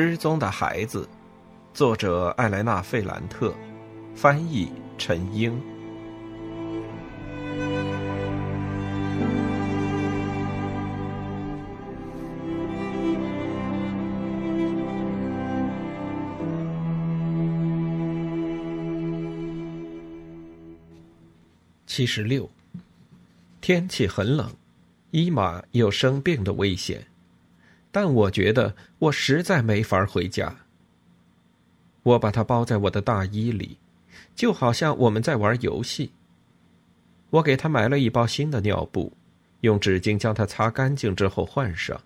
失踪的孩子，作者艾莱娜·费兰特，翻译陈英。七十六，天气很冷，伊玛有生病的危险。但我觉得我实在没法回家。我把它包在我的大衣里，就好像我们在玩游戏。我给他买了一包新的尿布，用纸巾将它擦干净之后换上。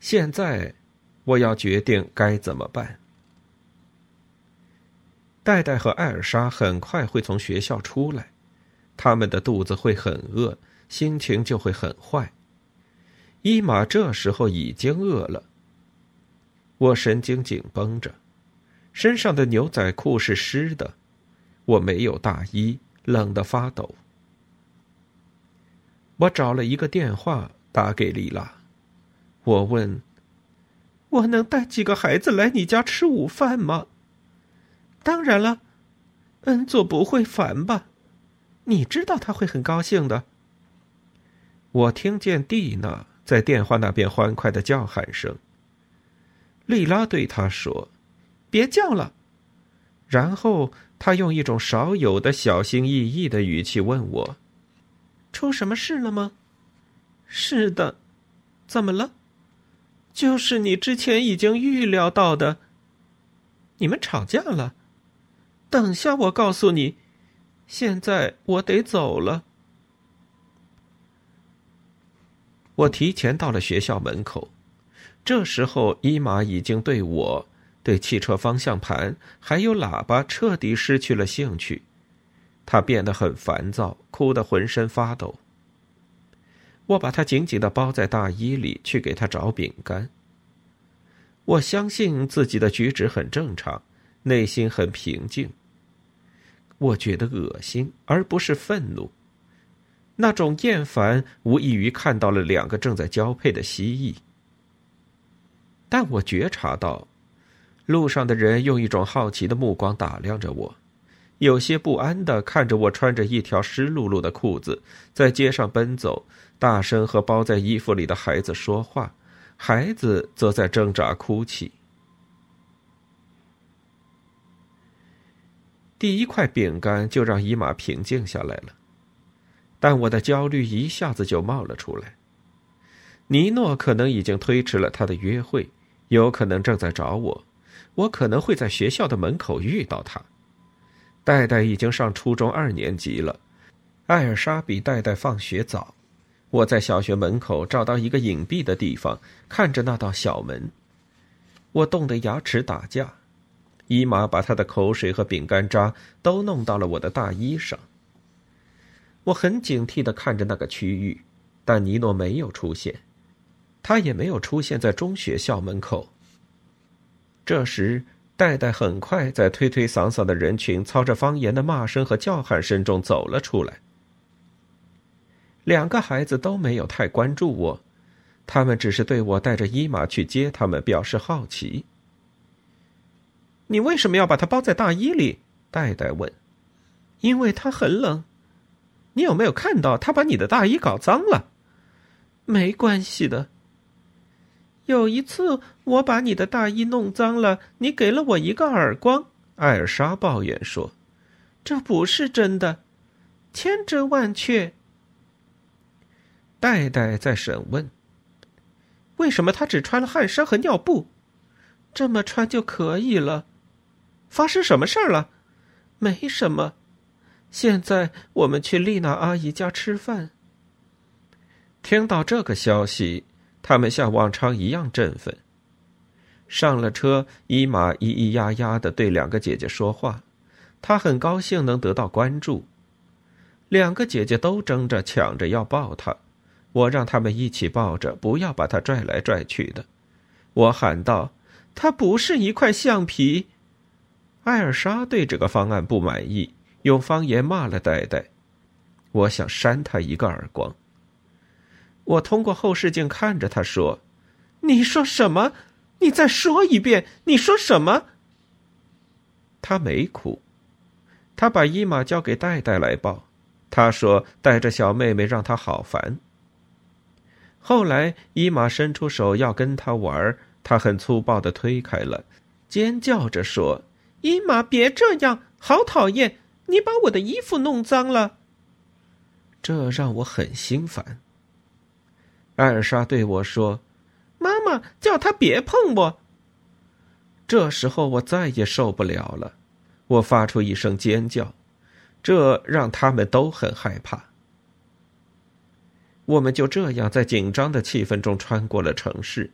现在，我要决定该怎么办。戴戴和艾尔莎很快会从学校出来，他们的肚子会很饿，心情就会很坏。伊玛这时候已经饿了。我神经紧绷着，身上的牛仔裤是湿的，我没有大衣，冷得发抖。我找了一个电话打给丽拉，我问：“我能带几个孩子来你家吃午饭吗？”“当然了，恩佐不会烦吧？你知道他会很高兴的。”我听见蒂娜。在电话那边欢快的叫喊声。丽拉对他说：“别叫了。”然后他用一种少有的小心翼翼的语气问我：“出什么事了吗？”“是的。”“怎么了？”“就是你之前已经预料到的。”“你们吵架了？”“等下我告诉你。”“现在我得走了。”我提前到了学校门口，这时候伊玛已经对我、对汽车方向盘还有喇叭彻底失去了兴趣，他变得很烦躁，哭得浑身发抖。我把他紧紧的包在大衣里，去给他找饼干。我相信自己的举止很正常，内心很平静。我觉得恶心，而不是愤怒。那种厌烦无异于看到了两个正在交配的蜥蜴，但我觉察到，路上的人用一种好奇的目光打量着我，有些不安的看着我穿着一条湿漉漉的裤子在街上奔走，大声和包在衣服里的孩子说话，孩子则在挣扎哭泣。第一块饼干就让伊玛平静下来了。但我的焦虑一下子就冒了出来。尼诺可能已经推迟了他的约会，有可能正在找我，我可能会在学校的门口遇到他。戴戴已经上初中二年级了，艾尔莎比戴戴放学早。我在小学门口找到一个隐蔽的地方，看着那道小门，我冻得牙齿打架。伊玛把他的口水和饼干渣都弄到了我的大衣上。我很警惕的看着那个区域，但尼诺没有出现，他也没有出现在中学校门口。这时，戴戴很快在推推搡搡的人群、操着方言的骂声和叫喊声中走了出来。两个孩子都没有太关注我，他们只是对我带着伊玛去接他们表示好奇。你为什么要把它包在大衣里？戴戴问。因为它很冷。你有没有看到他把你的大衣搞脏了？没关系的。有一次我把你的大衣弄脏了，你给了我一个耳光。艾尔莎抱怨说：“这不是真的，千真万确。”戴戴在审问：“为什么他只穿了汗衫和尿布？这么穿就可以了？发生什么事儿了？没什么。”现在我们去丽娜阿姨家吃饭。听到这个消息，他们像往常一样振奋。上了车，伊玛咿咿呀呀的对两个姐姐说话，她很高兴能得到关注。两个姐姐都争着抢着要抱她，我让他们一起抱着，不要把她拽来拽去的。我喊道：“她不是一块橡皮。”艾尔莎对这个方案不满意。用方言骂了戴戴，我想扇他一个耳光。我通过后视镜看着他说：“你说什么？你再说一遍，你说什么？”他没哭，他把伊玛交给戴戴来抱。他说：“带着小妹妹让他好烦。”后来伊玛伸出手要跟他玩，他很粗暴的推开了，尖叫着说：“伊玛，别这样，好讨厌！你把我的衣服弄脏了。”这让我很心烦。艾尔莎对我说：“妈妈叫他别碰我。”这时候我再也受不了了，我发出一声尖叫，这让他们都很害怕。我们就这样在紧张的气氛中穿过了城市，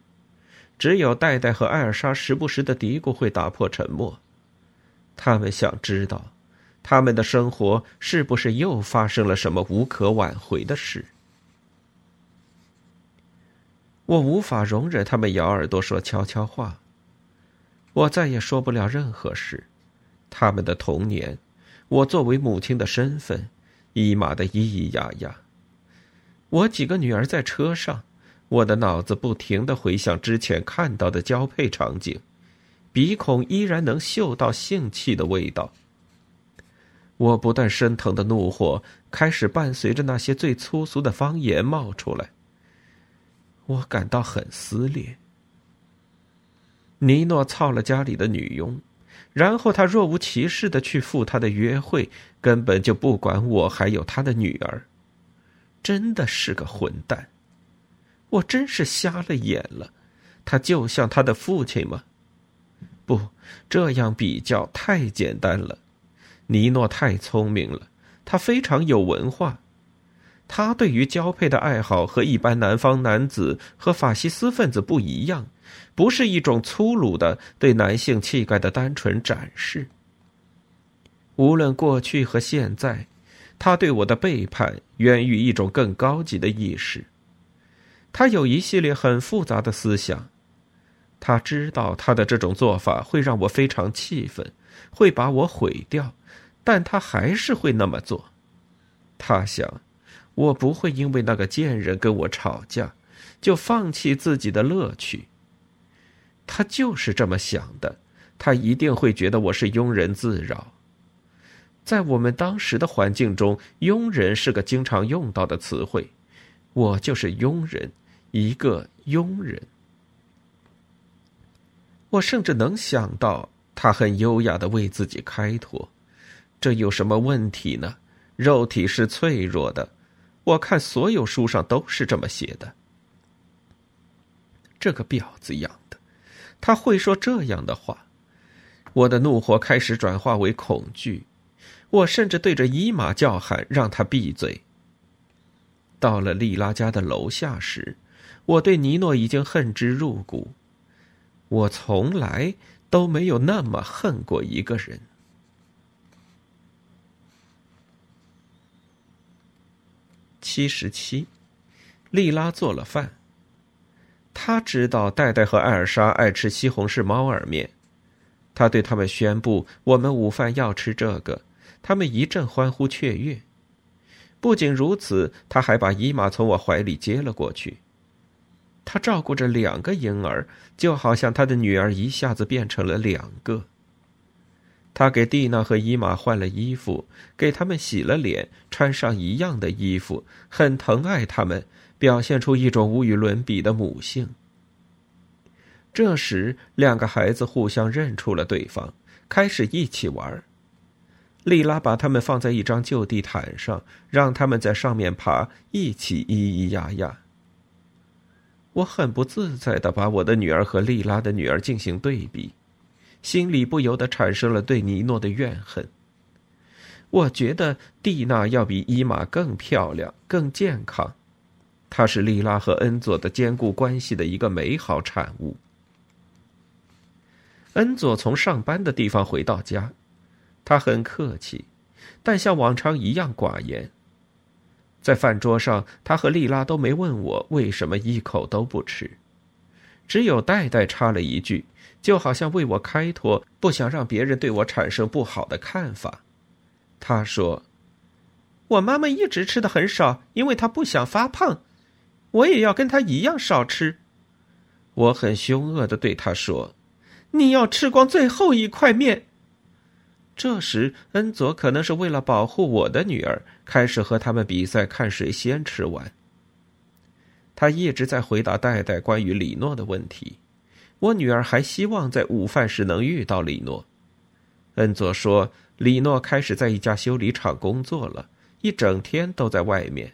只有戴戴和艾尔莎时不时的嘀咕会打破沉默。他们想知道，他们的生活是不是又发生了什么无可挽回的事。我无法容忍他们咬耳朵说悄悄话。我再也说不了任何事。他们的童年，我作为母亲的身份，伊玛的咿咿呀呀。我几个女儿在车上，我的脑子不停的回想之前看到的交配场景，鼻孔依然能嗅到性器的味道。我不断升腾的怒火开始伴随着那些最粗俗的方言冒出来。我感到很撕裂。尼诺操了家里的女佣，然后他若无其事的去赴他的约会，根本就不管我还有他的女儿，真的是个混蛋！我真是瞎了眼了。他就像他的父亲吗？不，这样比较太简单了。尼诺太聪明了，他非常有文化。他对于交配的爱好和一般南方男子和法西斯分子不一样，不是一种粗鲁的对男性气概的单纯展示。无论过去和现在，他对我的背叛源于一种更高级的意识。他有一系列很复杂的思想，他知道他的这种做法会让我非常气愤，会把我毁掉，但他还是会那么做。他想。我不会因为那个贱人跟我吵架，就放弃自己的乐趣。他就是这么想的，他一定会觉得我是庸人自扰。在我们当时的环境中，“庸人”是个经常用到的词汇，我就是庸人，一个庸人。我甚至能想到，他很优雅的为自己开脱，这有什么问题呢？肉体是脆弱的。我看所有书上都是这么写的。这个婊子养的，他会说这样的话。我的怒火开始转化为恐惧，我甚至对着伊玛叫喊，让他闭嘴。到了莉拉家的楼下时，我对尼诺已经恨之入骨。我从来都没有那么恨过一个人。七十七，莉拉做了饭。他知道戴戴和艾尔莎爱吃西红柿猫耳面，他对他们宣布：“我们午饭要吃这个。”他们一阵欢呼雀跃。不仅如此，他还把伊玛从我怀里接了过去。他照顾着两个婴儿，就好像他的女儿一下子变成了两个。他给蒂娜和伊玛换了衣服，给他们洗了脸，穿上一样的衣服，很疼爱他们，表现出一种无与伦比的母性。这时，两个孩子互相认出了对方，开始一起玩。莉拉把他们放在一张旧地毯上，让他们在上面爬，一起咿咿呀呀。我很不自在的把我的女儿和莉拉的女儿进行对比。心里不由得产生了对尼诺的怨恨。我觉得蒂娜要比伊玛更漂亮、更健康，她是莉拉和恩佐的坚固关系的一个美好产物。恩佐从上班的地方回到家，他很客气，但像往常一样寡言。在饭桌上，他和莉拉都没问我为什么一口都不吃，只有戴戴插了一句。就好像为我开脱，不想让别人对我产生不好的看法。他说：“我妈妈一直吃的很少，因为她不想发胖。我也要跟她一样少吃。”我很凶恶的对他说：“你要吃光最后一块面。”这时，恩佐可能是为了保护我的女儿，开始和他们比赛，看谁先吃完。他一直在回答戴戴关于李诺的问题。我女儿还希望在午饭时能遇到李诺。恩佐说，李诺开始在一家修理厂工作了，一整天都在外面。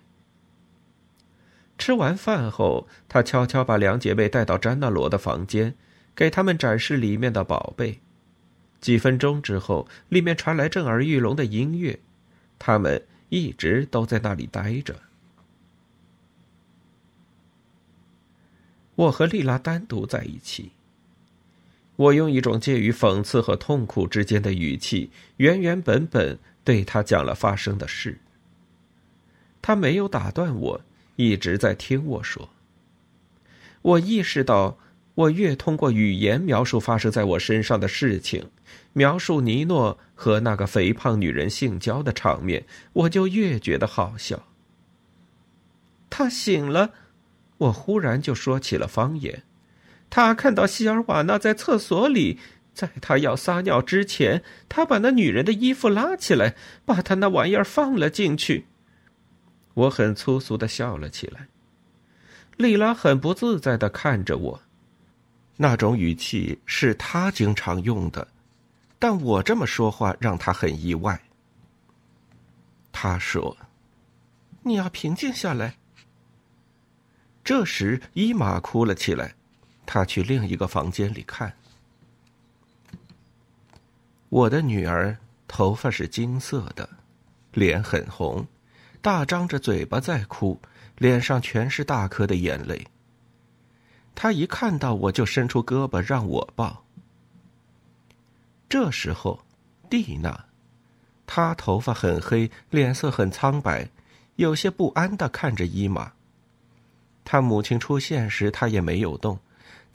吃完饭后，他悄悄把两姐妹带到詹纳罗的房间，给他们展示里面的宝贝。几分钟之后，里面传来震耳欲聋的音乐，他们一直都在那里待着。我和丽拉单独在一起。我用一种介于讽刺和痛苦之间的语气，原原本本对他讲了发生的事。他没有打断我，一直在听我说。我意识到，我越通过语言描述发生在我身上的事情，描述尼诺和那个肥胖女人性交的场面，我就越觉得好笑。他醒了，我忽然就说起了方言。他看到希尔瓦娜在厕所里，在他要撒尿之前，他把那女人的衣服拉起来，把他那玩意儿放了进去。我很粗俗的笑了起来。丽拉很不自在的看着我，那种语气是他经常用的，但我这么说话让他很意外。他说：“你要平静下来。”这时，伊玛哭了起来。他去另一个房间里看。我的女儿头发是金色的，脸很红，大张着嘴巴在哭，脸上全是大颗的眼泪。她一看到我就伸出胳膊让我抱。这时候，蒂娜，她头发很黑，脸色很苍白，有些不安的看着伊玛。她母亲出现时，他也没有动。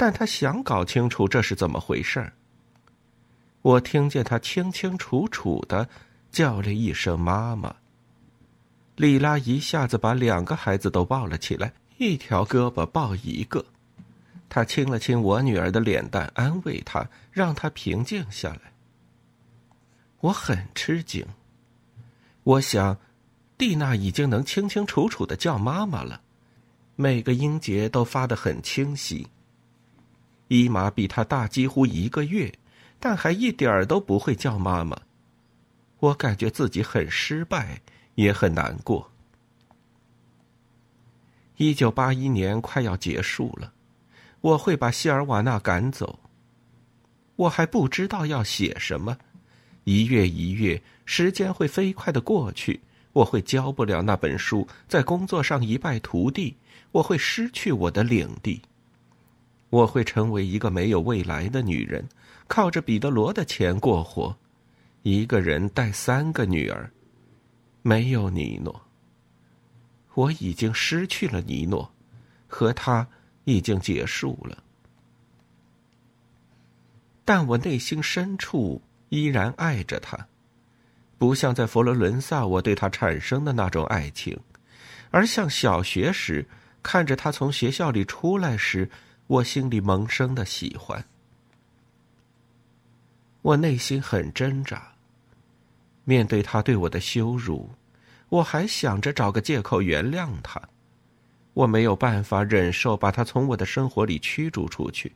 但他想搞清楚这是怎么回事儿。我听见他清清楚楚的叫了一声“妈妈”。莉拉一下子把两个孩子都抱了起来，一条胳膊抱一个。他亲了亲我女儿的脸蛋，安慰她，让她平静下来。我很吃惊，我想，蒂娜已经能清清楚楚的叫妈妈了，每个音节都发得很清晰。伊玛比他大几乎一个月，但还一点儿都不会叫妈妈。我感觉自己很失败，也很难过。一九八一年快要结束了，我会把希尔瓦纳赶走。我还不知道要写什么，一月一月，时间会飞快的过去。我会交不了那本书，在工作上一败涂地，我会失去我的领地。我会成为一个没有未来的女人，靠着彼得罗的钱过活，一个人带三个女儿，没有尼诺。我已经失去了尼诺，和他已经结束了，但我内心深处依然爱着他，不像在佛罗伦萨我对他产生的那种爱情，而像小学时看着他从学校里出来时。我心里萌生的喜欢，我内心很挣扎。面对他对我的羞辱，我还想着找个借口原谅他。我没有办法忍受把他从我的生活里驱逐出去。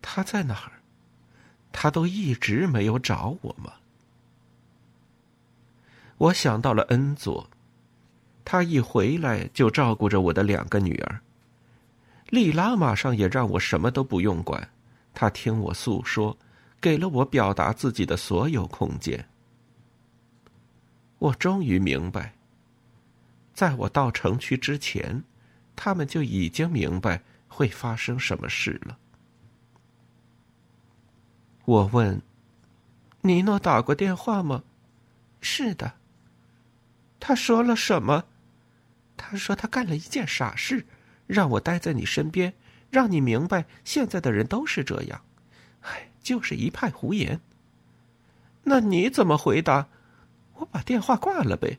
他在哪儿？他都一直没有找我吗？我想到了恩佐，他一回来就照顾着我的两个女儿。利拉马上也让我什么都不用管，她听我诉说，给了我表达自己的所有空间。我终于明白，在我到城区之前，他们就已经明白会发生什么事了。我问：“尼诺打过电话吗？”“是的。”“他说了什么？”“他说他干了一件傻事。”让我待在你身边，让你明白现在的人都是这样，唉，就是一派胡言。那你怎么回答？我把电话挂了呗。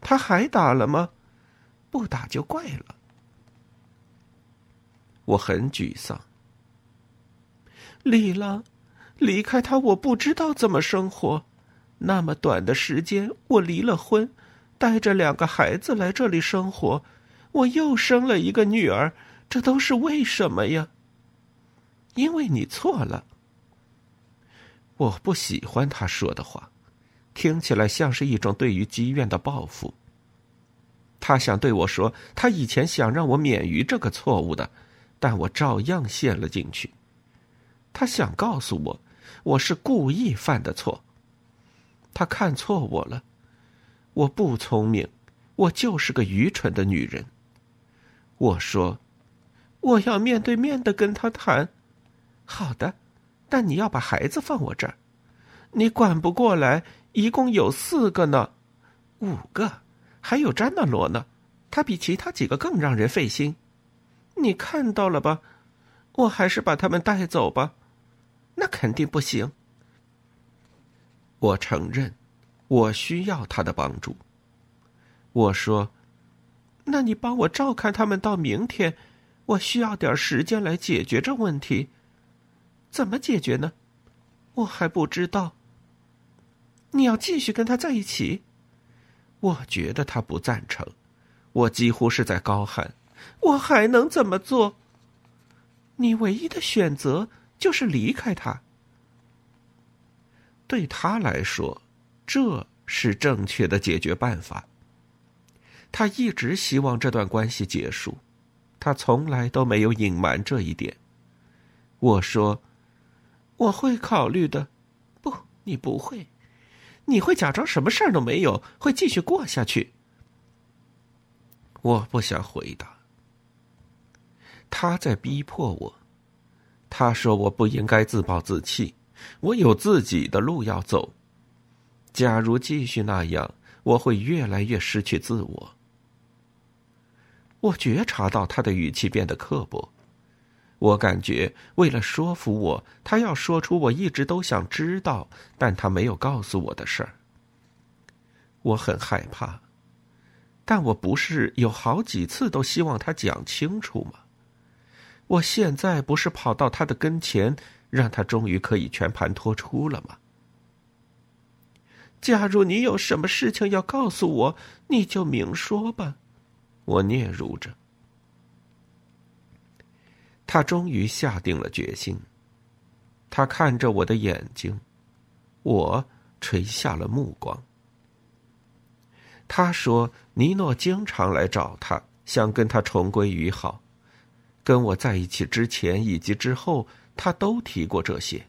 他还打了吗？不打就怪了。我很沮丧。丽拉，离开他，我不知道怎么生活。那么短的时间，我离了婚，带着两个孩子来这里生活，我又生了一个女儿，这都是为什么呀？因为你错了。我不喜欢他说的话，听起来像是一种对于积怨的报复。他想对我说，他以前想让我免于这个错误的，但我照样陷了进去。他想告诉我，我是故意犯的错。他看错我了，我不聪明，我就是个愚蠢的女人。我说，我要面对面的跟他谈。好的，但你要把孩子放我这儿，你管不过来。一共有四个呢，五个，还有詹纳罗呢，他比其他几个更让人费心。你看到了吧？我还是把他们带走吧。那肯定不行。我承认，我需要他的帮助。我说：“那你帮我照看他们到明天，我需要点时间来解决这问题。怎么解决呢？我还不知道。你要继续跟他在一起？我觉得他不赞成。我几乎是在高喊：我还能怎么做？你唯一的选择就是离开他。”对他来说，这是正确的解决办法。他一直希望这段关系结束，他从来都没有隐瞒这一点。我说：“我会考虑的。”不，你不会，你会假装什么事儿都没有，会继续过下去。我不想回答。他在逼迫我。他说我不应该自暴自弃。我有自己的路要走。假如继续那样，我会越来越失去自我。我觉察到他的语气变得刻薄，我感觉为了说服我，他要说出我一直都想知道但他没有告诉我的事儿。我很害怕，但我不是有好几次都希望他讲清楚吗？我现在不是跑到他的跟前。让他终于可以全盘托出了吗？假如你有什么事情要告诉我，你就明说吧。我嗫嚅着。他终于下定了决心。他看着我的眼睛，我垂下了目光。他说：“尼诺经常来找他，想跟他重归于好。跟我在一起之前以及之后。”他都提过这些。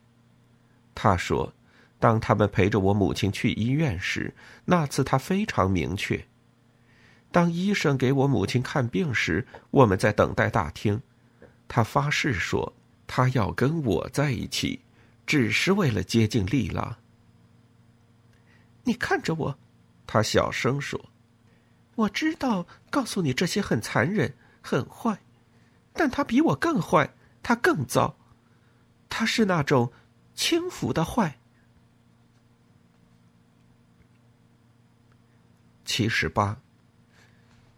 他说，当他们陪着我母亲去医院时，那次他非常明确。当医生给我母亲看病时，我们在等待大厅。他发誓说，他要跟我在一起，只是为了接近丽拉。你看着我，他小声说：“我知道，告诉你这些很残忍，很坏，但他比我更坏，他更糟。”他是那种轻浮的坏。七十八，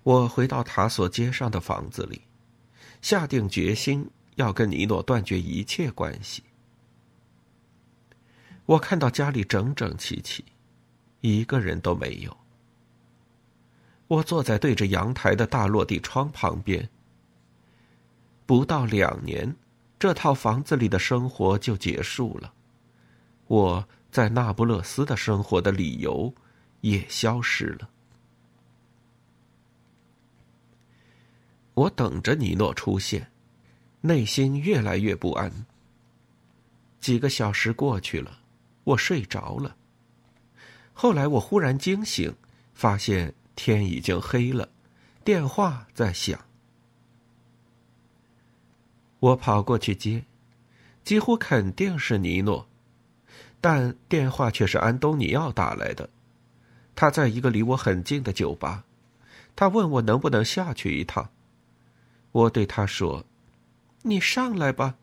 我回到塔索街上的房子里，下定决心要跟尼诺断绝一切关系。我看到家里整整齐齐，一个人都没有。我坐在对着阳台的大落地窗旁边。不到两年。这套房子里的生活就结束了，我在那不勒斯的生活的理由也消失了。我等着尼诺出现，内心越来越不安。几个小时过去了，我睡着了。后来我忽然惊醒，发现天已经黑了，电话在响。我跑过去接，几乎肯定是尼诺，但电话却是安东尼奥打来的。他在一个离我很近的酒吧，他问我能不能下去一趟。我对他说：“你上来吧。”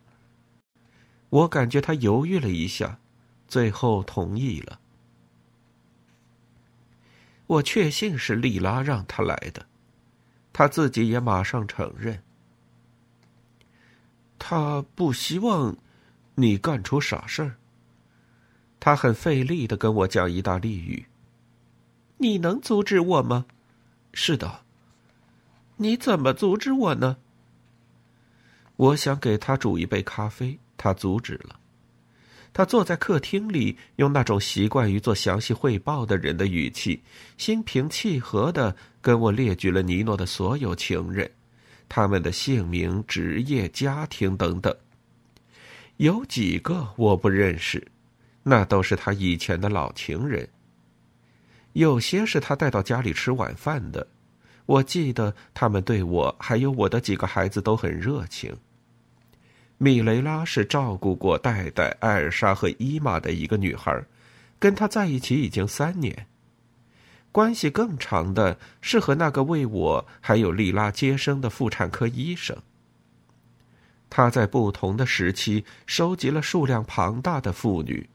我感觉他犹豫了一下，最后同意了。我确信是莉拉让他来的，他自己也马上承认。他不希望你干出傻事儿。他很费力的跟我讲意大利语。你能阻止我吗？是的。你怎么阻止我呢？我想给他煮一杯咖啡，他阻止了。他坐在客厅里，用那种习惯于做详细汇报的人的语气，心平气和的跟我列举了尼诺的所有情人，他们的姓名、职业、家庭等等。有几个我不认识，那都是他以前的老情人。有些是他带到家里吃晚饭的，我记得他们对我还有我的几个孩子都很热情。米雷拉是照顾过戴戴、艾尔莎和伊玛的一个女孩，跟她在一起已经三年。关系更长的是和那个为我还有莉拉接生的妇产科医生。他在不同的时期收集了数量庞大的妇女，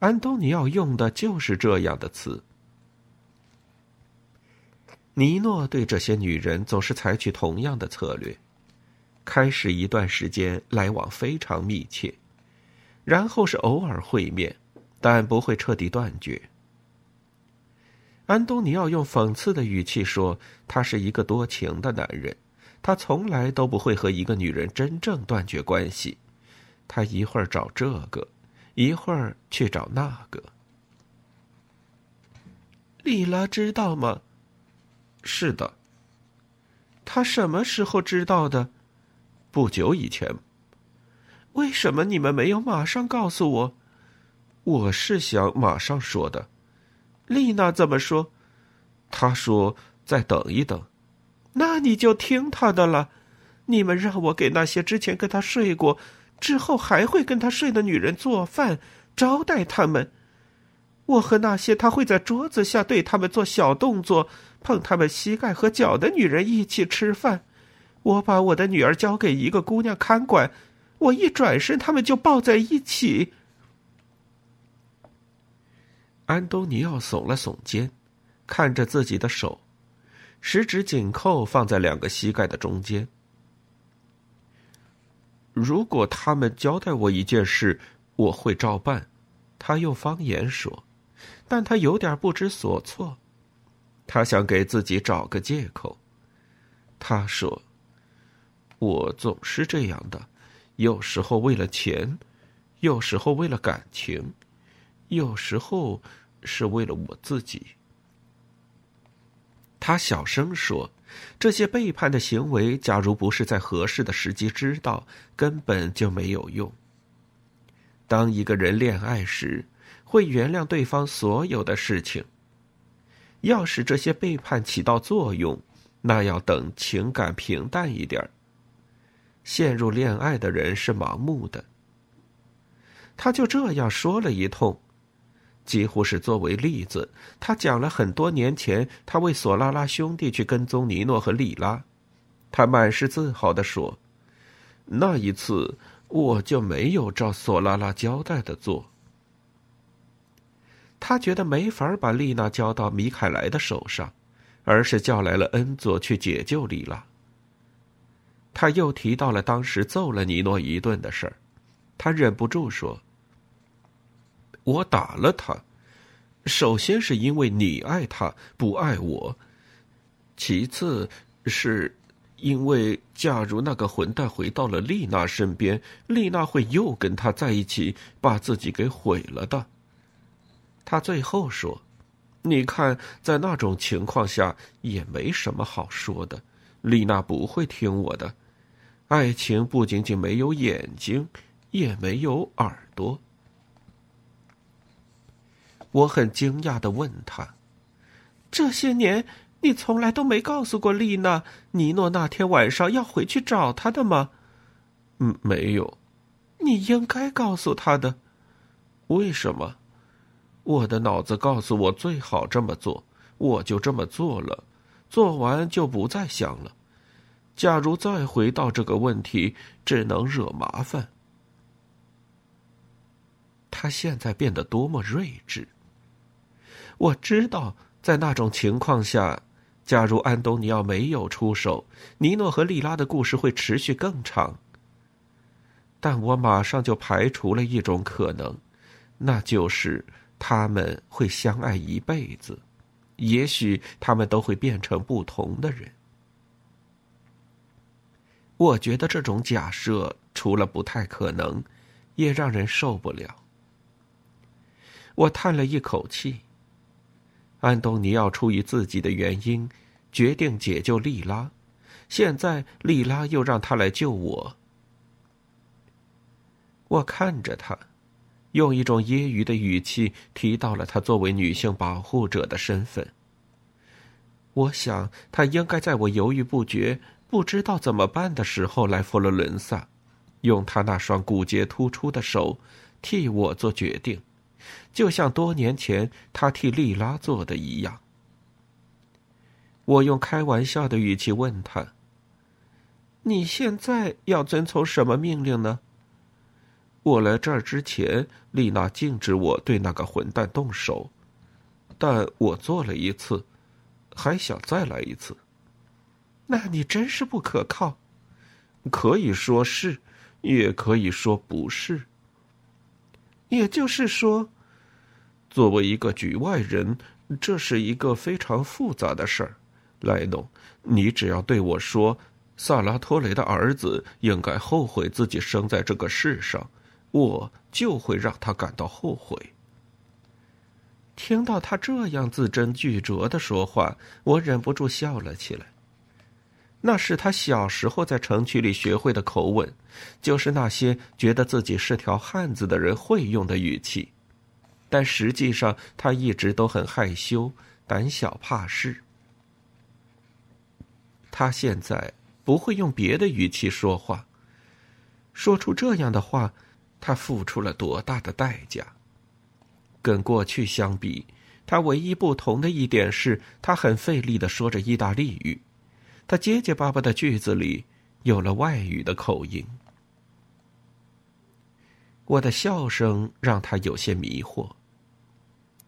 安东尼奥用的就是这样的词。尼诺对这些女人总是采取同样的策略。开始一段时间来往非常密切，然后是偶尔会面，但不会彻底断绝。安东尼奥用讽刺的语气说：“他是一个多情的男人，他从来都不会和一个女人真正断绝关系。他一会儿找这个，一会儿去找那个。”莉拉知道吗？是的。他什么时候知道的？不久以前，为什么你们没有马上告诉我？我是想马上说的。丽娜怎么说？她说再等一等。那你就听她的了。你们让我给那些之前跟他睡过，之后还会跟他睡的女人做饭，招待他们。我和那些他会在桌子下对他们做小动作、碰他们膝盖和脚的女人一起吃饭。我把我的女儿交给一个姑娘看管，我一转身，他们就抱在一起。安东尼奥耸了耸肩，看着自己的手，十指紧扣放在两个膝盖的中间。如果他们交代我一件事，我会照办。他用方言说，但他有点不知所措。他想给自己找个借口。他说。我总是这样的，有时候为了钱，有时候为了感情，有时候是为了我自己。他小声说：“这些背叛的行为，假如不是在合适的时机知道，根本就没有用。当一个人恋爱时，会原谅对方所有的事情。要使这些背叛起到作用，那要等情感平淡一点。”陷入恋爱的人是盲目的。他就这样说了一通，几乎是作为例子。他讲了很多年前他为索拉拉兄弟去跟踪尼诺和莉拉。他满是自豪的说：“那一次我就没有照索拉拉交代的做。”他觉得没法把丽娜交到米凯莱的手上，而是叫来了恩佐去解救丽娜。他又提到了当时揍了尼诺一顿的事儿，他忍不住说：“我打了他，首先是因为你爱他不爱我，其次是因为假如那个混蛋回到了丽娜身边，丽娜会又跟他在一起，把自己给毁了的。”他最后说：“你看，在那种情况下也没什么好说的，丽娜不会听我的。”爱情不仅仅没有眼睛，也没有耳朵。我很惊讶的问他：“这些年，你从来都没告诉过丽娜，尼诺那天晚上要回去找她的吗？”“嗯，没有。”“你应该告诉她的。”“为什么？”“我的脑子告诉我最好这么做，我就这么做了。做完就不再想了。”假如再回到这个问题，只能惹麻烦。他现在变得多么睿智！我知道，在那种情况下，假如安东尼奥没有出手，尼诺和莉拉的故事会持续更长。但我马上就排除了一种可能，那就是他们会相爱一辈子，也许他们都会变成不同的人。我觉得这种假设除了不太可能，也让人受不了。我叹了一口气。安东尼奥出于自己的原因，决定解救莉拉，现在莉拉又让他来救我。我看着他，用一种揶揄的语气提到了他作为女性保护者的身份。我想他应该在我犹豫不决。不知道怎么办的时候来佛罗伦萨，用他那双骨节突出的手替我做决定，就像多年前他替莉拉做的一样。我用开玩笑的语气问他：“你现在要遵从什么命令呢？”我来这儿之前，丽娜禁止我对那个混蛋动手，但我做了一次，还想再来一次。那你真是不可靠，可以说是，也可以说不是。也就是说，作为一个局外人，这是一个非常复杂的事儿。莱农，你只要对我说，萨拉托雷的儿子应该后悔自己生在这个世上，我就会让他感到后悔。听到他这样字斟句酌的说话，我忍不住笑了起来。那是他小时候在城区里学会的口吻，就是那些觉得自己是条汉子的人会用的语气，但实际上他一直都很害羞、胆小怕事。他现在不会用别的语气说话。说出这样的话，他付出了多大的代价？跟过去相比，他唯一不同的一点是他很费力的说着意大利语。他结结巴巴的句子里有了外语的口音。我的笑声让他有些迷惑。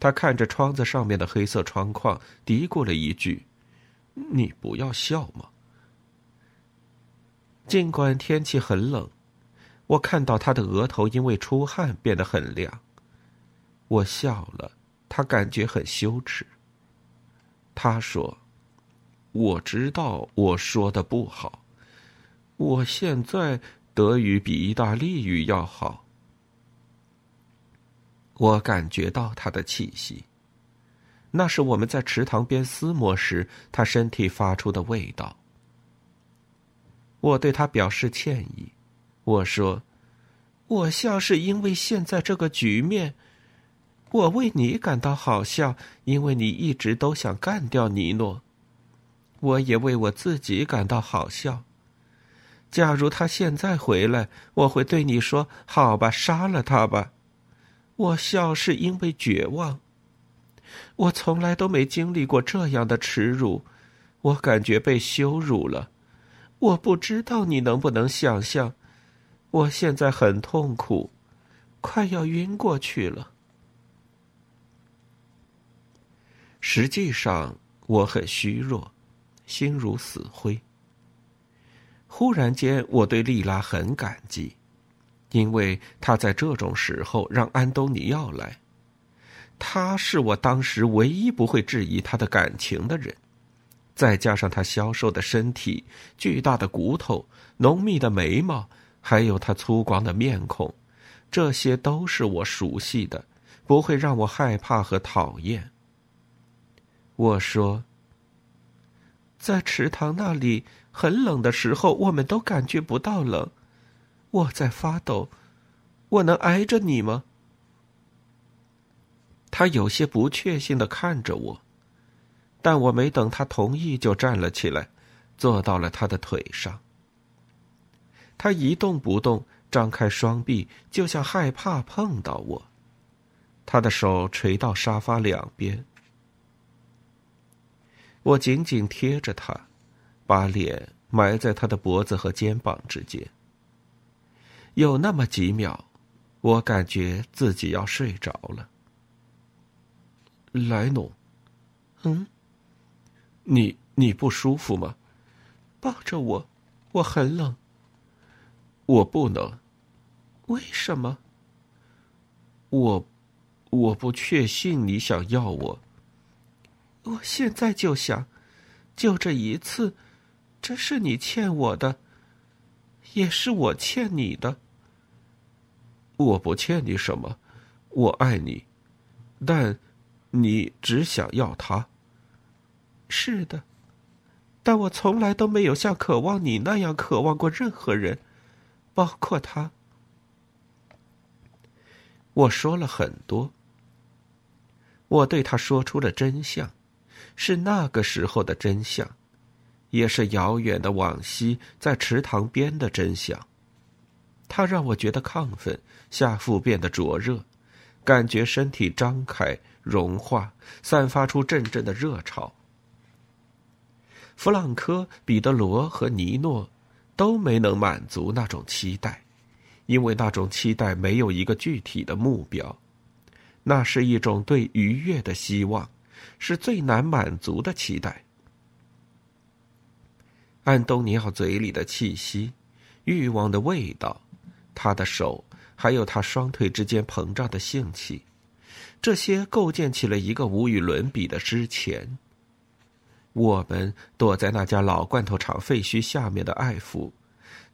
他看着窗子上面的黑色窗框，嘀咕了一句：“你不要笑嘛。”尽管天气很冷，我看到他的额头因为出汗变得很亮。我笑了，他感觉很羞耻。他说。我知道我说的不好，我现在德语比意大利语要好。我感觉到他的气息，那是我们在池塘边厮磨时他身体发出的味道。我对他表示歉意，我说：“我笑是因为现在这个局面，我为你感到好笑，因为你一直都想干掉尼诺。”我也为我自己感到好笑。假如他现在回来，我会对你说：“好吧，杀了他吧。”我笑是因为绝望。我从来都没经历过这样的耻辱，我感觉被羞辱了。我不知道你能不能想象，我现在很痛苦，快要晕过去了。实际上，我很虚弱。心如死灰。忽然间，我对丽拉很感激，因为她在这种时候让安东尼奥来。他是我当时唯一不会质疑他的感情的人，再加上他消瘦的身体、巨大的骨头、浓密的眉毛，还有他粗犷的面孔，这些都是我熟悉的，不会让我害怕和讨厌。我说。在池塘那里很冷的时候，我们都感觉不到冷。我在发抖，我能挨着你吗？他有些不确信的看着我，但我没等他同意，就站了起来，坐到了他的腿上。他一动不动，张开双臂，就像害怕碰到我。他的手垂到沙发两边。我紧紧贴着他，把脸埋在他的脖子和肩膀之间。有那么几秒，我感觉自己要睡着了。莱农，嗯，你你不舒服吗？抱着我，我很冷。我不能，为什么？我，我不确信你想要我。我现在就想，就这一次，这是你欠我的，也是我欠你的。我不欠你什么，我爱你，但你只想要他。是的，但我从来都没有像渴望你那样渴望过任何人，包括他。我说了很多，我对他说出了真相，是那个时候的真相，也是遥远的往昔在池塘边的真相。他让我觉得亢奋，下腹变得灼热，感觉身体张开、融化，散发出阵阵的热潮。弗朗科、彼得罗和尼诺都没能满足那种期待。因为那种期待没有一个具体的目标，那是一种对愉悦的希望，是最难满足的期待。安东尼奥嘴里的气息，欲望的味道，他的手，还有他双腿之间膨胀的性气，这些构建起了一个无与伦比的之前。我们躲在那家老罐头厂废墟下面的爱抚。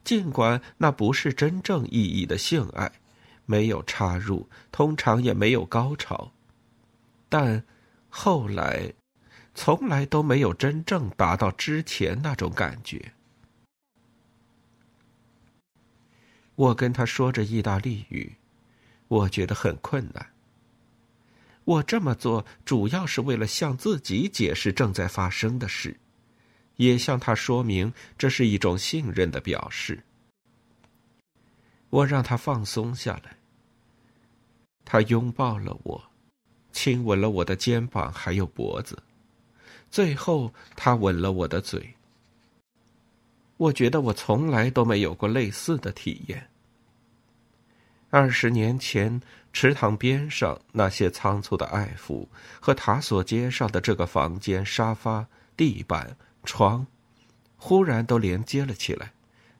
尽管那不是真正意义的性爱，没有插入，通常也没有高潮，但后来从来都没有真正达到之前那种感觉。我跟他说着意大利语，我觉得很困难。我这么做主要是为了向自己解释正在发生的事。也向他说明，这是一种信任的表示。我让他放松下来。他拥抱了我，亲吻了我的肩膀还有脖子，最后他吻了我的嘴。我觉得我从来都没有过类似的体验。二十年前，池塘边上那些仓促的爱抚，和塔索街上的这个房间沙发、地板。床，忽然都连接了起来，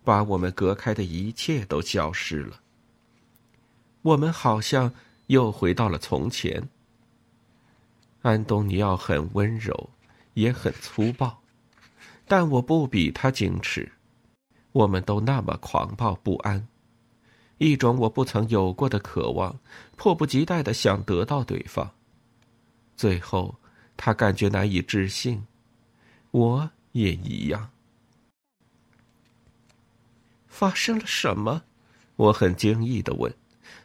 把我们隔开的一切都消失了。我们好像又回到了从前。安东尼奥很温柔，也很粗暴，但我不比他矜持。我们都那么狂暴不安，一种我不曾有过的渴望，迫不及待的想得到对方。最后，他感觉难以置信。我也一样。发生了什么？我很惊异的问，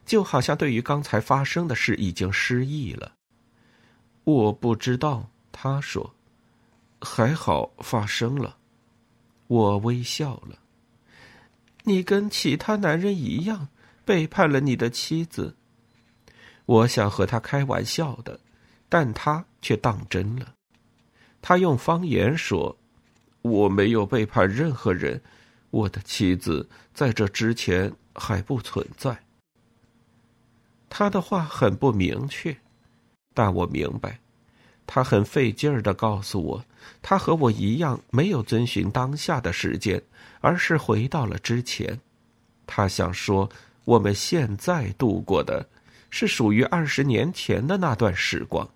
就好像对于刚才发生的事已经失忆了。我不知道，他说。还好发生了。我微笑了。你跟其他男人一样背叛了你的妻子。我想和他开玩笑的，但他却当真了。他用方言说：“我没有背叛任何人，我的妻子在这之前还不存在。”他的话很不明确，但我明白，他很费劲儿的告诉我，他和我一样没有遵循当下的时间，而是回到了之前。他想说，我们现在度过的，是属于二十年前的那段时光。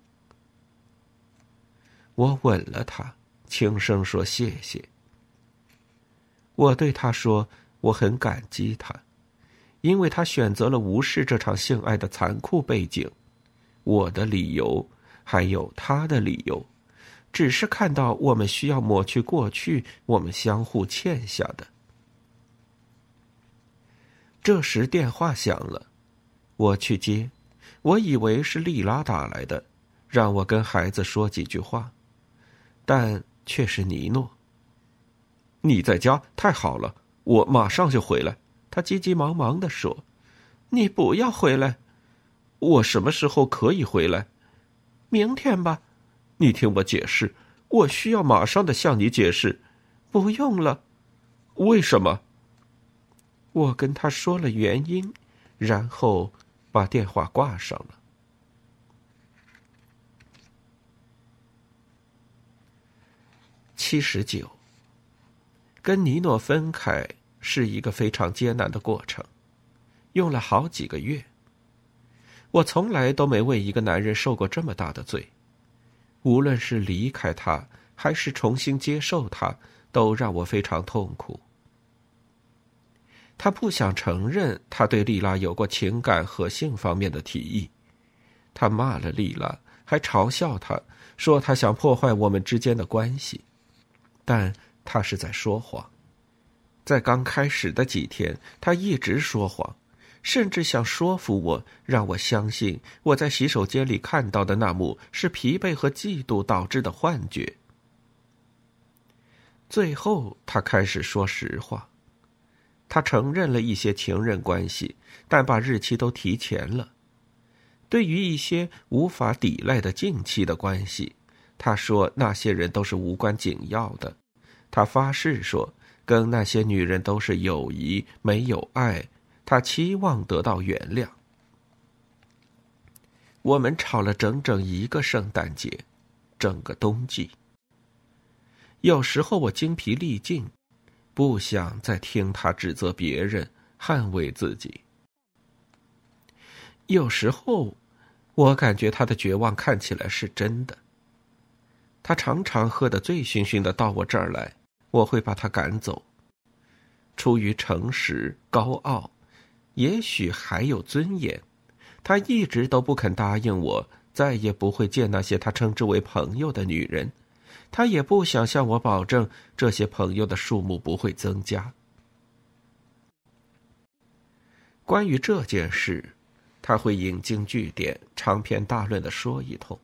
我吻了他，轻声说：“谢谢。”我对他说：“我很感激他，因为他选择了无视这场性爱的残酷背景。我的理由，还有他的理由，只是看到我们需要抹去过去我们相互欠下的。”这时电话响了，我去接，我以为是丽拉打来的，让我跟孩子说几句话。但却是尼诺。你在家太好了，我马上就回来。他急急忙忙的说：“你不要回来，我什么时候可以回来？明天吧。你听我解释，我需要马上的向你解释。不用了，为什么？我跟他说了原因，然后把电话挂上了。”七十九。跟尼诺分开是一个非常艰难的过程，用了好几个月。我从来都没为一个男人受过这么大的罪，无论是离开他，还是重新接受他，都让我非常痛苦。他不想承认他对丽拉有过情感和性方面的提议，他骂了丽拉，还嘲笑他，说他想破坏我们之间的关系，但他是在说谎。在刚开始的几天，他一直说谎，甚至想说服我，让我相信我在洗手间里看到的那幕是疲惫和嫉妒导致的幻觉。最后，他开始说实话。他承认了一些情人关系，但把日期都提前了。对于一些无法抵赖的近期的关系，他说那些人都是无关紧要的。他发誓说，跟那些女人都是友谊，没有爱。他期望得到原谅。我们吵了整整一个圣诞节，整个冬季。有时候我精疲力尽。不想再听他指责别人，捍卫自己。有时候，我感觉他的绝望看起来是真的。他常常喝得醉醺醺的到我这儿来，我会把他赶走。出于诚实、高傲，也许还有尊严，他一直都不肯答应我，再也不会见那些他称之为朋友的女人。他也不想向我保证这些朋友的数目不会增加。关于这件事，他会引经据典、长篇大论的说一通。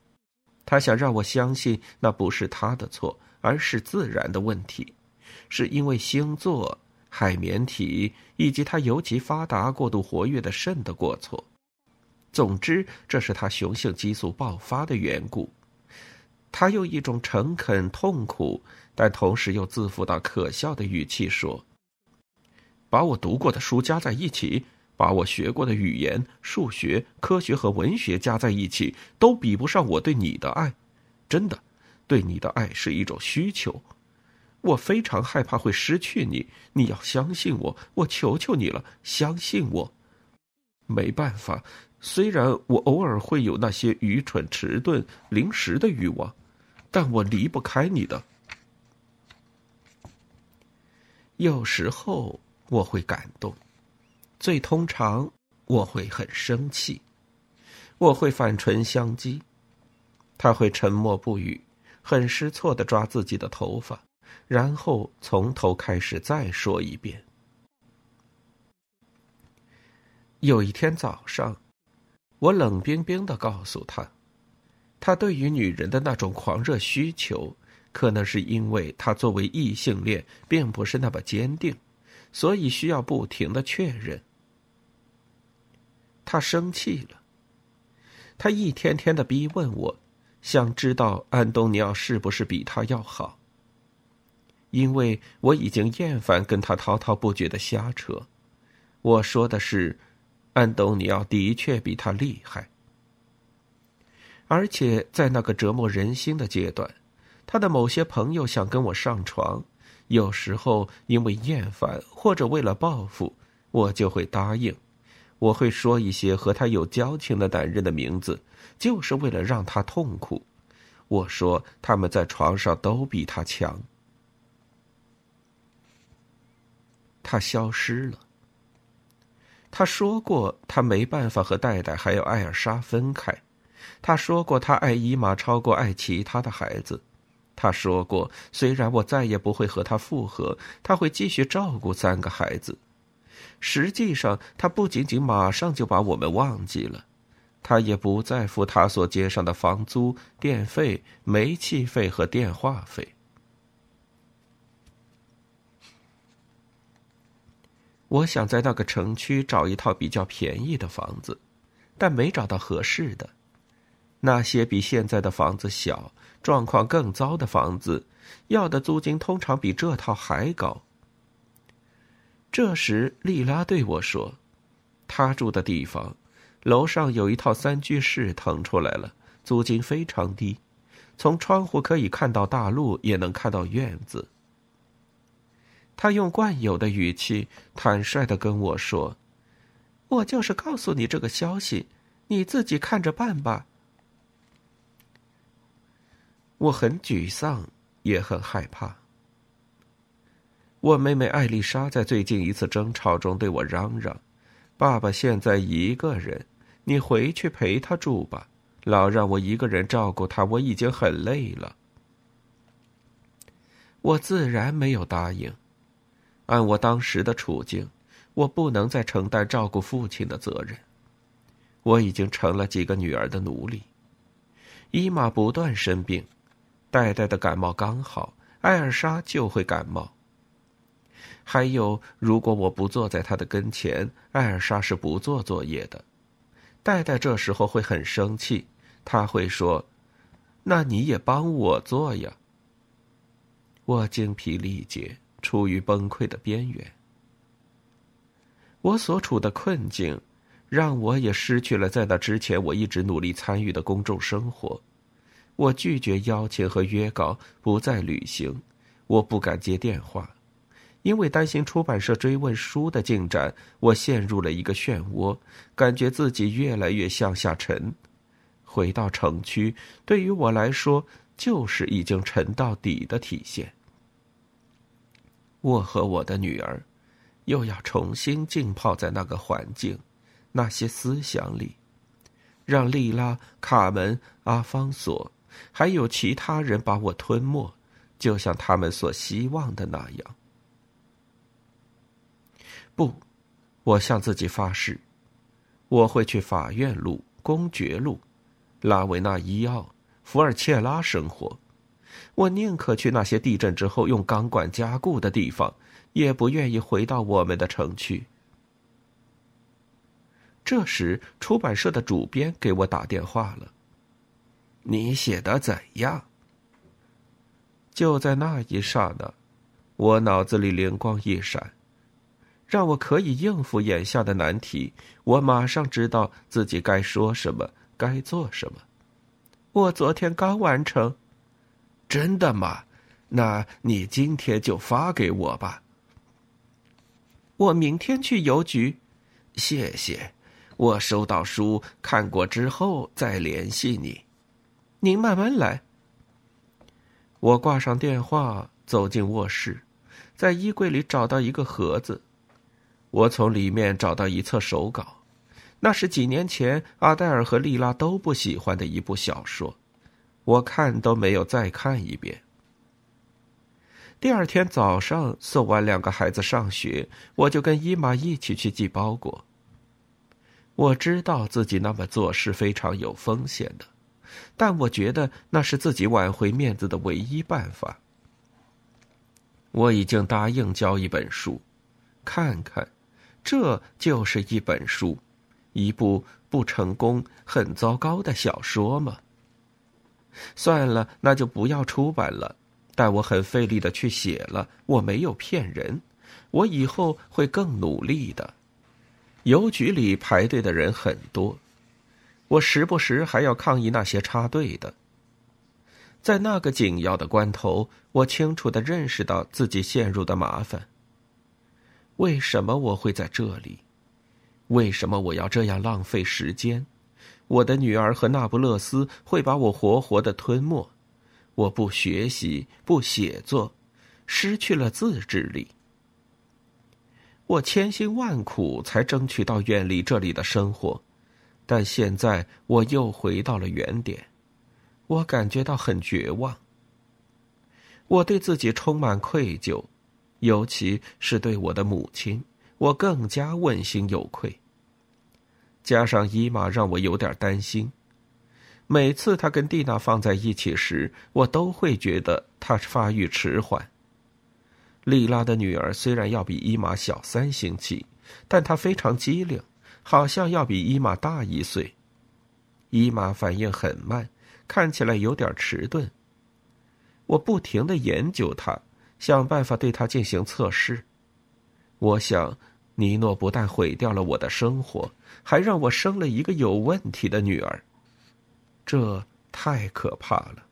他想让我相信那不是他的错，而是自然的问题，是因为星座、海绵体以及他尤其发达、过度活跃的肾的过错。总之，这是他雄性激素爆发的缘故。他用一种诚恳、痛苦，但同时又自负到可笑的语气说：“把我读过的书加在一起，把我学过的语言、数学、科学和文学加在一起，都比不上我对你的爱。真的，对你的爱是一种需求。我非常害怕会失去你。你要相信我，我求求你了，相信我。没办法，虽然我偶尔会有那些愚蠢、迟钝、临时的欲望。”但我离不开你的。有时候我会感动，最通常我会很生气，我会反唇相讥。他会沉默不语，很失措的抓自己的头发，然后从头开始再说一遍。有一天早上，我冷冰冰的告诉他。他对于女人的那种狂热需求，可能是因为他作为异性恋并不是那么坚定，所以需要不停的确认。他生气了，他一天天的逼问我，想知道安东尼奥是不是比他要好。因为我已经厌烦跟他滔滔不绝的瞎扯，我说的是，安东尼奥的确比他厉害。而且在那个折磨人心的阶段，他的某些朋友想跟我上床，有时候因为厌烦或者为了报复，我就会答应。我会说一些和他有交情的男人的名字，就是为了让他痛苦。我说他们在床上都比他强。他消失了。他说过他没办法和戴戴还有艾尔莎分开。他说过，他爱伊玛超过爱其他的孩子。他说过，虽然我再也不会和他复合，他会继续照顾三个孩子。实际上，他不仅仅马上就把我们忘记了，他也不再付他所接上的房租、电费、煤气费和电话费。我想在那个城区找一套比较便宜的房子，但没找到合适的。那些比现在的房子小、状况更糟的房子，要的租金通常比这套还高。这时，丽拉对我说：“她住的地方，楼上有一套三居室腾出来了，租金非常低，从窗户可以看到大路，也能看到院子。”他用惯有的语气坦率的跟我说：“我就是告诉你这个消息，你自己看着办吧。我很沮丧，也很害怕。我妹妹艾丽莎在最近一次争吵中对我嚷嚷：“爸爸现在一个人，你回去陪他住吧，老让我一个人照顾他，我已经很累了。”我自然没有答应。按我当时的处境，我不能再承担照顾父亲的责任。我已经成了几个女儿的奴隶。伊玛不断生病，戴戴的感冒刚好，艾尔莎就会感冒。还有，如果我不坐在他的跟前，艾尔莎是不做作业的。戴戴这时候会很生气，他会说：“那你也帮我做呀。”我精疲力竭，处于崩溃的边缘。我所处的困境，让我也失去了在那之前我一直努力参与的公众生活。我拒绝邀请和约稿，不再旅行，我不敢接电话。因为担心出版社追问书的进展，我陷入了一个漩涡，感觉自己越来越向下沉。回到城区，对于我来说，就是已经沉到底的体现。我和我的女儿，又要重新浸泡在那个环境、那些思想里，让莉拉、卡门、阿方索，还有其他人把我吞没，就像他们所希望的那样。不，我向自己发誓，我会去法院路、公爵路、拉维纳伊奥、福尔切拉生活。我宁可去那些地震之后用钢管加固的地方，也不愿意回到我们的城区。这时，出版社的主编给我打电话了。你写的怎样？就在那一刹那，我脑子里灵光一闪。让我可以应付眼下的难题，我马上知道自己该说什么，该做什么。我昨天刚完成，真的吗？那你今天就发给我吧。我明天去邮局。谢谢，我收到书看过之后再联系你。您慢慢来。我挂上电话，走进卧室，在衣柜里找到一个盒子。我从里面找到一册手稿，那是几年前阿黛尔和莉拉都不喜欢的一部小说，我看都没有再看一遍。第二天早上送完两个孩子上学，我就跟伊玛一起去寄包裹。我知道自己那么做是非常有风险的，但我觉得那是自己挽回面子的唯一办法。我已经答应交一本书，看看。这就是一本书，一部不成功、很糟糕的小说吗？算了，那就不要出版了。但我很费力的去写了，我没有骗人，我以后会更努力的。邮局里排队的人很多，我时不时还要抗议那些插队的。在那个紧要的关头，我清楚的认识到自己陷入的麻烦。为什么我会在这里？为什么我要这样浪费时间？我的女儿和那不勒斯会把我活活的吞没。我不学习，不写作，失去了自制力。我千辛万苦才争取到远离这里的生活，但现在我又回到了原点。我感觉到很绝望。我对自己充满愧疚。尤其是对我的母亲，我更加问心有愧。加上伊玛让我有点担心，每次她跟蒂娜放在一起时，我都会觉得她发育迟缓。莉拉的女儿虽然要比伊玛小三星期，但她非常机灵，好像要比伊玛大一岁。伊玛反应很慢，看起来有点迟钝。我不停的研究她。想办法对他进行测试。我想，尼诺不但毁掉了我的生活，还让我生了一个有问题的女儿。这太可怕了。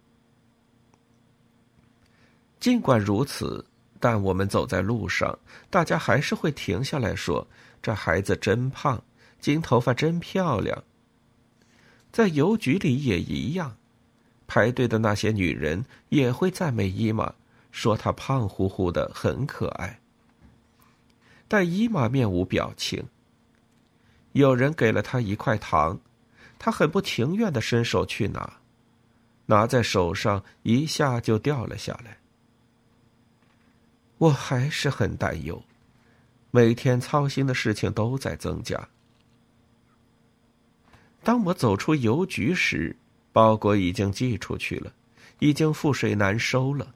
尽管如此，但我们走在路上，大家还是会停下来说：“这孩子真胖，金头发真漂亮。在邮局里也一样，排队的那些女人也会赞美伊玛，说她胖乎乎的很可爱。但伊玛面无表情。有人给了他一块糖，他很不情愿的伸手去拿，拿在手上一下就掉了下来。我还是很担忧，每天操心的事情都在增加。当我走出邮局时，包裹已经寄出去了，已经覆水难收了。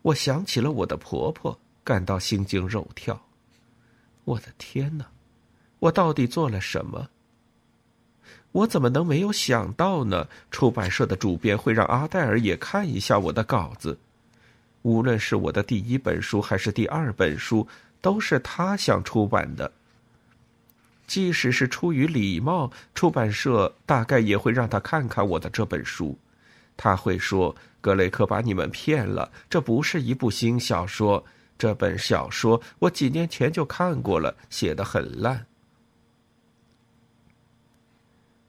我想起了我的婆婆，感到心惊肉跳。我的天哪！我到底做了什么？我怎么能没有想到呢？出版社的主编会让阿黛尔也看一下我的稿子，无论是我的第一本书还是第二本书，都是他想出版的。即使是出于礼貌，出版社大概也会让他看看我的这本书。他会说：“格雷克把你们骗了，这不是一部新小说。这本小说我几年前就看过了，写的很烂。”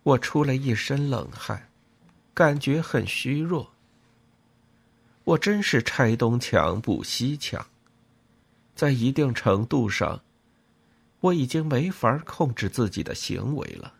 我出了一身冷汗，感觉很虚弱。我真是拆东墙补西墙，在一定程度上，我已经没法控制自己的行为了。